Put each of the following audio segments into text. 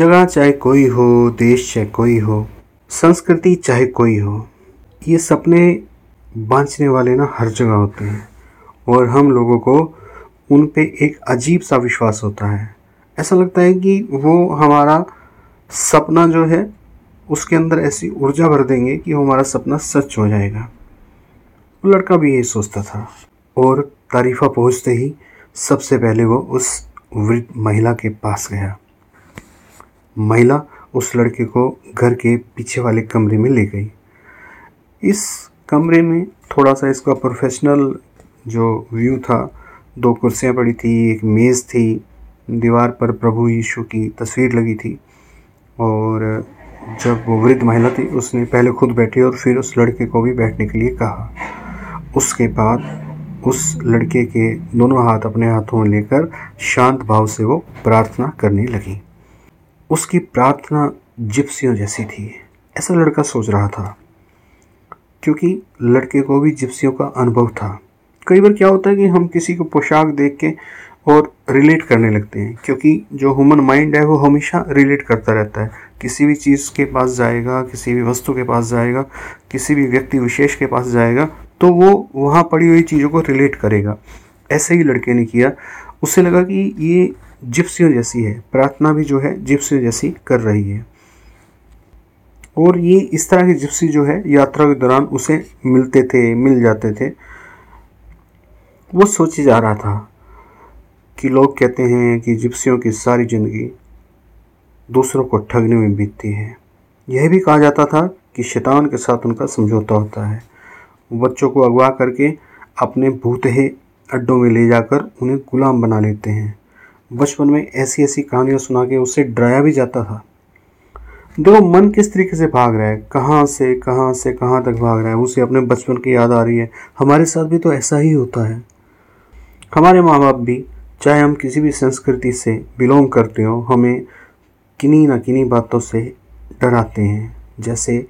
जगह चाहे कोई हो, देश चाहे कोई हो, संस्कृति चाहे कोई हो, ये सपने बांचने वाले ना हर जगह होते हैं। और हम लोगों को उन पे एक अजीब सा विश्वास होता है। ऐसा लगता है कि वो हमारा सपना जो है, उसके अंदर ऐसी ऊर्जा भर देंगे कि हमारा सपना सच हो जाएगा। वो लड़का भी यही सोचता था। और तारीफ़ा पहुँचते ही सबसे पहले वो उस वृद्ध महिला के पास गया। महिला उस लड़के को घर के पीछे वाले कमरे में ले गई। इस कमरे में थोड़ा सा इसका प्रोफेशनल जो व्यू था, दो कुर्सियाँ पड़ी थी, एक मेज़ थी, दीवार पर प्रभु यीशु की तस्वीर लगी थी और जब वो वृद्ध महिला थी, उसने पहले खुद बैठी और फिर उस लड़के को भी बैठने के लिए कहा। उसके बाद उस लड़के के दोनों हाथ अपने हाथों में लेकर शांत भाव से वो प्रार्थना करने लगी। उसकी प्रार्थना जिप्सियों जैसी थी। ऐसा लड़का सोच रहा था, क्योंकि लड़के को भी जिप्सियों का अनुभव था। कई बार क्या होता है कि हम किसी को पोशाक देख के और रिलेट करने लगते हैं, क्योंकि जो ह्यूमन माइंड है वो हमेशा रिलेट करता रहता है। किसी भी चीज़ के पास जाएगा, किसी भी वस्तु के पास जाएगा, किसी भी व्यक्ति विशेष के पास जाएगा तो वो वहाँ पड़ी हुई चीज़ों को रिलेट करेगा। ऐसे ही लड़के ने किया। उससे लगा कि ये जिप्सियों जैसी है। प्रार्थना भी जो है जिप्सियों जैसी कर रही है। और ये इस तरह की जिप्सी जो है यात्रा के दौरान उसे मिलते थे, मिल जाते थे। वो सोचे जा रहा था कि लोग कहते हैं कि जिप्सियों की सारी ज़िंदगी दूसरों को ठगने में बीतती है। यह भी कहा जाता था कि शैतान के साथ उनका समझौता होता है। बच्चों को अगवा करके अपने भूतहे अड्डों में ले जाकर उन्हें गुलाम बना लेते हैं। बचपन में ऐसी ऐसी कहानियाँ सुना के उससे डराया भी जाता था। देखो, मन किस तरीके से भाग रहा है, कहाँ से कहाँ से, कहाँ तक भाग रहा है, उसे अपने बचपन की याद आ रही है। हमारे साथ भी तो ऐसा ही होता है। हमारे माँ बाप भी, चाहे हम किसी भी संस्कृति से बिलोंग करते हो, हमें किन्हीं ना किन्हीं बातों से डराते हैं। जैसे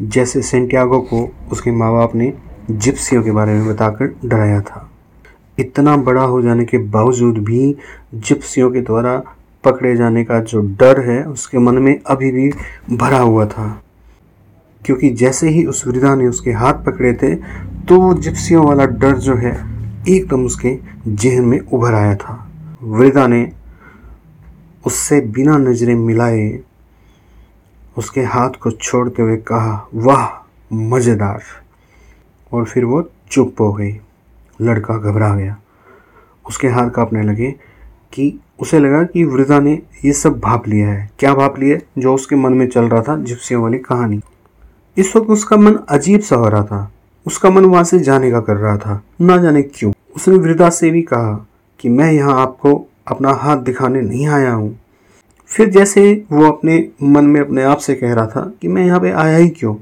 जैसे सेंटियागो को उसके माँ बाप ने जिप्सियों के बारे में बताकर डराया था। इतना बड़ा हो जाने के बावजूद भी जिप्सियों के द्वारा पकड़े जाने का जो डर है, उसके मन में अभी भी भरा हुआ था। क्योंकि जैसे ही उस वृद्धा ने उसके हाथ पकड़े थे तो वो जिप्सियों वाला डर जो है, एकदम उसके जहन में उभर आया था। वृद्धा ने उससे बिना नज़रें मिलाए उसके हाथ को छोड़ते हुए कहा, वाह, मज़ेदार! और फिर वो चुप हो गई। लड़का घबरा गया। उसके हाथ कांपने लगे कि उसे लगा कि वृद्धा ने ये सब भाप लिया है। क्या भाप लिया जो उसके मन में चल रहा था, जिप्सियों वाली कहानी। इस वक्त उसका मन अजीब सा हो रहा था। उसका मन वहाँ से जाने का कर रहा था। ना जाने क्यों। उसने वृद्धा से भी कहा कि मैं यहाँ आपको अपना हाथ दिखाने नहीं आया हूँ। फिर जैसे वो अपने मन में अपने आप से कह रहा था कि मैं यहाँ पे आया ही क्यों?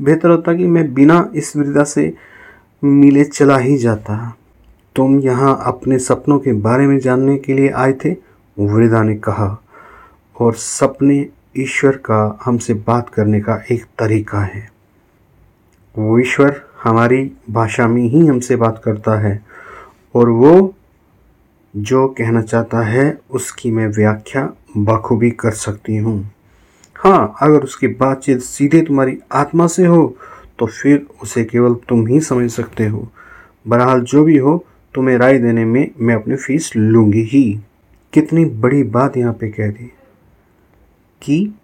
बेहतर होता कि मैं बिना इस वृद्धा से मिले चला ही जाता। तुम यहाँ अपने सपनों के बारे में जानने के लिए आए थे, वृदा ने कहा। और सपने ईश्वर का हमसे बात करने का एक तरीका है। वो ईश्वर हमारी भाषा में ही हमसे बात करता है, और वो जो कहना चाहता है, उसकी मैं व्याख्या बखूबी कर सकती हूँ। हाँ अगर उसकी बातचीत सीधे तुम्हारी आत्मा से हो तो फिर उसे केवल तुम ही समझ सकते हो। बहरहाल, जो भी हो, तुम्हें राय देने में मैं अपनी फ़ीस लूँगी ही। कितनी बड़ी बात यहाँ पे कह दी। कि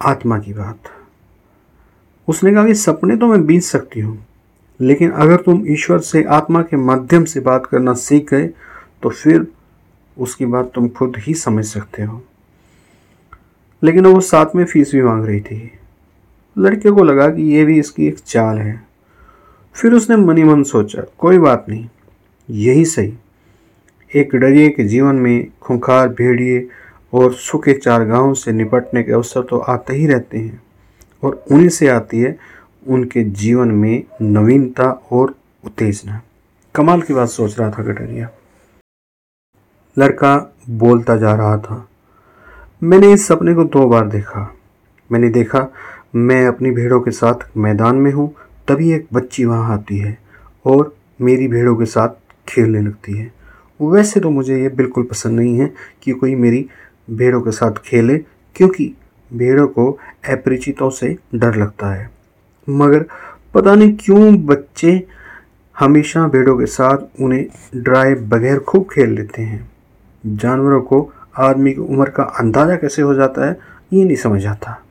आत्मा की बात। उसने कहा कि सपने तो मैं बीत सकती हूँ, लेकिन अगर तुम ईश्वर से आत्मा के माध्यम से बात करना सीख गए तो फिर उसकी बात तुम खुद ही समझ सकते हो। लेकिन वो साथ में फ़ीस भी मांग रही थी। लड़के को लगा कि ये भी इसकी एक चाल है। फिर उसने मनी मन सोचा, कोई बात नहीं, यही सही। एक डरिए के जीवन में खुंखार, भेड़िए और सूखे चार गाँवों से निपटने के अवसर तो आते ही रहते हैं और उन्हीं से आती है उनके जीवन में नवीनता और उत्तेजना। कमाल की बात सोच रहा था कटरिया। लड़का बोलता जा रहा था, मैंने इस सपने को दो बार देखा। मैंने देखा मैं अपनी भेड़ों के साथ मैदान में हूँ, तभी एक बच्ची वहाँ आती है और मेरी भेड़ों के साथ खेलने लगती है। वैसे तो मुझे ये बिल्कुल पसंद नहीं है कि कोई मेरी भेड़ों के साथ खेले, क्योंकि भेड़ों को अपरिचितों से डर लगता है। मगर पता नहीं क्यों बच्चे हमेशा भेड़ों के साथ उन्हें ड्राए बगैर खूब खेल लेते हैं। जानवरों को आदमी की उम्र का अंदाज़ा कैसे हो जाता है, ये नहीं समझ आता।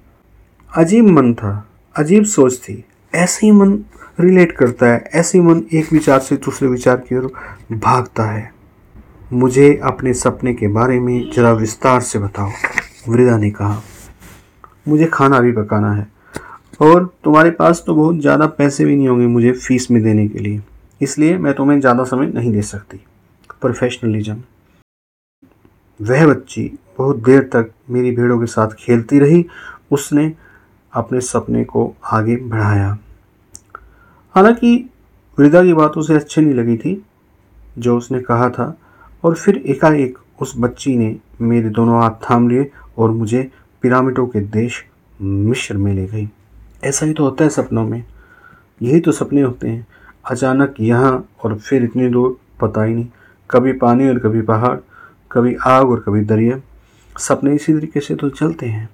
अजीब मन था, अजीब सोच थी। ऐसे ही मन रिलेट करता है, ऐसे ही मन एक विचार से दूसरे विचार की ओर भागता है। मुझे अपने सपने के बारे में ज़रा विस्तार से बताओ, वृदा ने कहा। मुझे खाना भी पकाना है, और तुम्हारे पास तो बहुत ज़्यादा पैसे भी नहीं होंगे मुझे फ़ीस में देने के लिए, इसलिए मैं तुम्हें ज़्यादा समय नहीं दे सकती। प्रोफेशनलिज्म वह बच्ची बहुत देर तक मेरी भेड़ों के साथ खेलती रही, उसने अपने सपने को आगे बढ़ाया। हालाँकि वृदा की बात उसे अच्छी नहीं लगी थी, जो उसने कहा था, और फिर एकाएक उस बच्ची ने मेरे दोनों हाथ थाम लिए और मुझे पिरामिडों के देश मिश्र में ले गई। ऐसा ही तो होता है सपनों में। यही तो सपने होते हैं। अचानक यहाँ और फिर इतनी दूर, पता ही नहीं। कभी पानी और कभी पहाड़, कभी आग और कभी दरिया। सपने इसी तरीके से तो चलते हैं।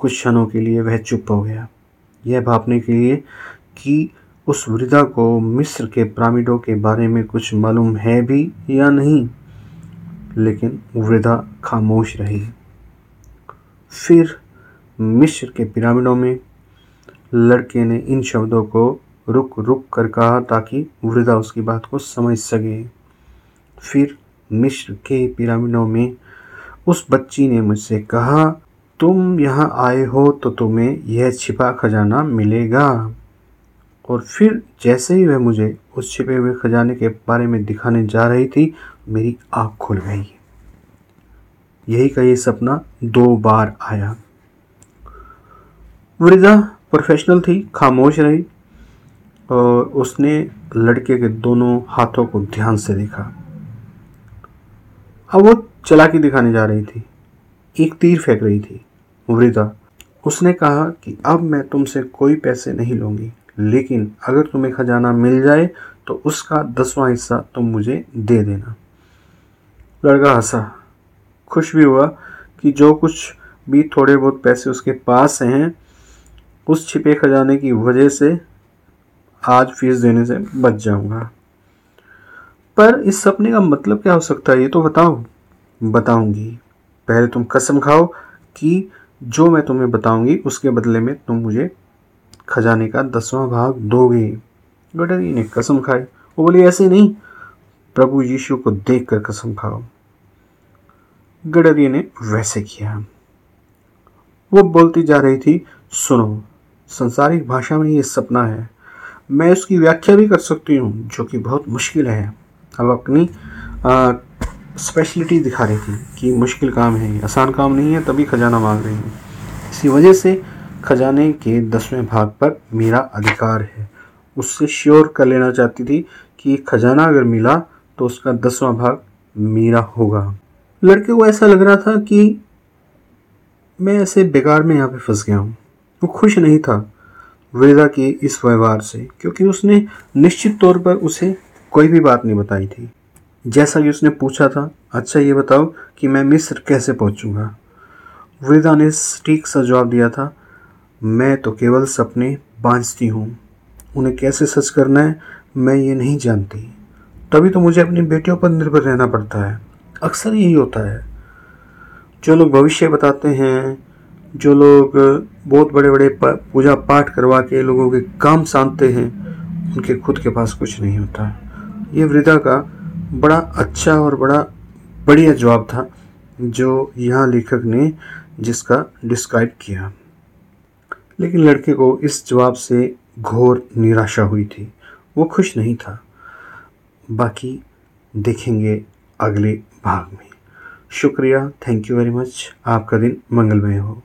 कुछ क्षणों के लिए वह चुप हो गया। यह भापने के लिए कि उस वृद्धा को मिस्र के पिरामिडों के बारे में कुछ मालूम है भी या नहीं। लेकिन वृद्धा खामोश रही। फिर मिस्र के पिरामिडों में लड़के ने इन शब्दों को रुक रुक कर कहा ताकि वृद्धा उसकी बात को समझ सके। फिर मिस्र के पिरामिडों में उस बच्ची ने मुझसे कहा तुम यहाँ आए हो तो तुम्हें यह छिपा खजाना मिलेगा। और फिर जैसे ही वह मुझे उस छिपे हुए खजाने के बारे में दिखाने जा रही थी, मेरी आँख खुल गई। यही का ये सपना दो बार आया। वृद्धा प्रोफेशनल थी, खामोश रही और उसने लड़के के दोनों हाथों को ध्यान से देखा। अब वो चलाकी दिखाने जा रही थी। एक तीर फेंक रही थी। वृद्धा, उसने कहा कि अब मैं तुमसे कोई पैसे नहीं लूँगी, लेकिन अगर तुम्हें खजाना मिल जाए तो उसका दसवां हिस्सा तुम मुझे दे देना। लड़का हंसा। खुश भी हुआ कि जो कुछ भी थोड़े बहुत पैसे उसके पास हैं, उस छिपे खजाने की वजह से आज फ़ीस देने से बच जाऊँगा। पर इस सपने का मतलब क्या हो सकता है, ये तो बताओ। बताऊँगी। पहले तुम कसम खाओ कि जो मैं तुम्हें बताऊँगी, उसके बदले में तुम मुझे खजाने का दसवां भाग दोगे। गडरी ने कसम खाई वो बोली, ऐसे नहीं। प्रभु यीशु को देख कर कसम खाओ। गडरी ने वैसे किया। वो बोलती जा रही थी, सुनो, संसारिक भाषा में ये सपना है। मैं उसकी व्याख्या भी कर सकती हूँ, जो कि बहुत मुश्किल है। अब अपनी स्पेशलिटी दिखा रही थी कि मुश्किल काम है आसान काम नहीं है, तभी खजाना मांग रही हूँ। इसी वजह से खजाने के दसवें भाग पर मेरा अधिकार है। उससे श्योर कर लेना चाहती थी कि खजाना अगर मिला तो उसका दसवां भाग मेरा होगा। लड़के को ऐसा लग रहा था कि मैं ऐसे बेकार में यहाँ पे फंस गया हूँ। वो खुश नहीं था वेदा के इस व्यवहार से, क्योंकि उसने निश्चित तौर पर उसे कोई भी बात नहीं बताई थी। जैसा कि उसने पूछा था अच्छा ये बताओ कि मैं मिस्र कैसे पहुंचूँगा? वेदा ने ठीक सा जवाब दिया था, मैं तो केवल सपने बांझती हूँ। उन्हें कैसे सच करना है, मैं ये नहीं जानती। तभी तो मुझे अपनी बेटियों पर निर्भर रहना पड़ता है। अक्सर यही होता है। जो लोग भविष्य बताते हैं, जो लोग बहुत बड़े बड़े पूजा पाठ करवा के लोगों के काम सानते हैं, उनके खुद के पास कुछ नहीं होता। ये वृद्धा का बड़ा अच्छा और बड़ा बढ़िया जवाब था, जो यहाँ लेखक ने जिसका डिस्क्राइब किया। लेकिन लड़के को इस जवाब से घोर निराशा हुई थी। वो खुश नहीं था। बाकी देखेंगे अगले भाग में। शुक्रिया। थैंक यू वेरी मच आपका दिन मंगलमय हो।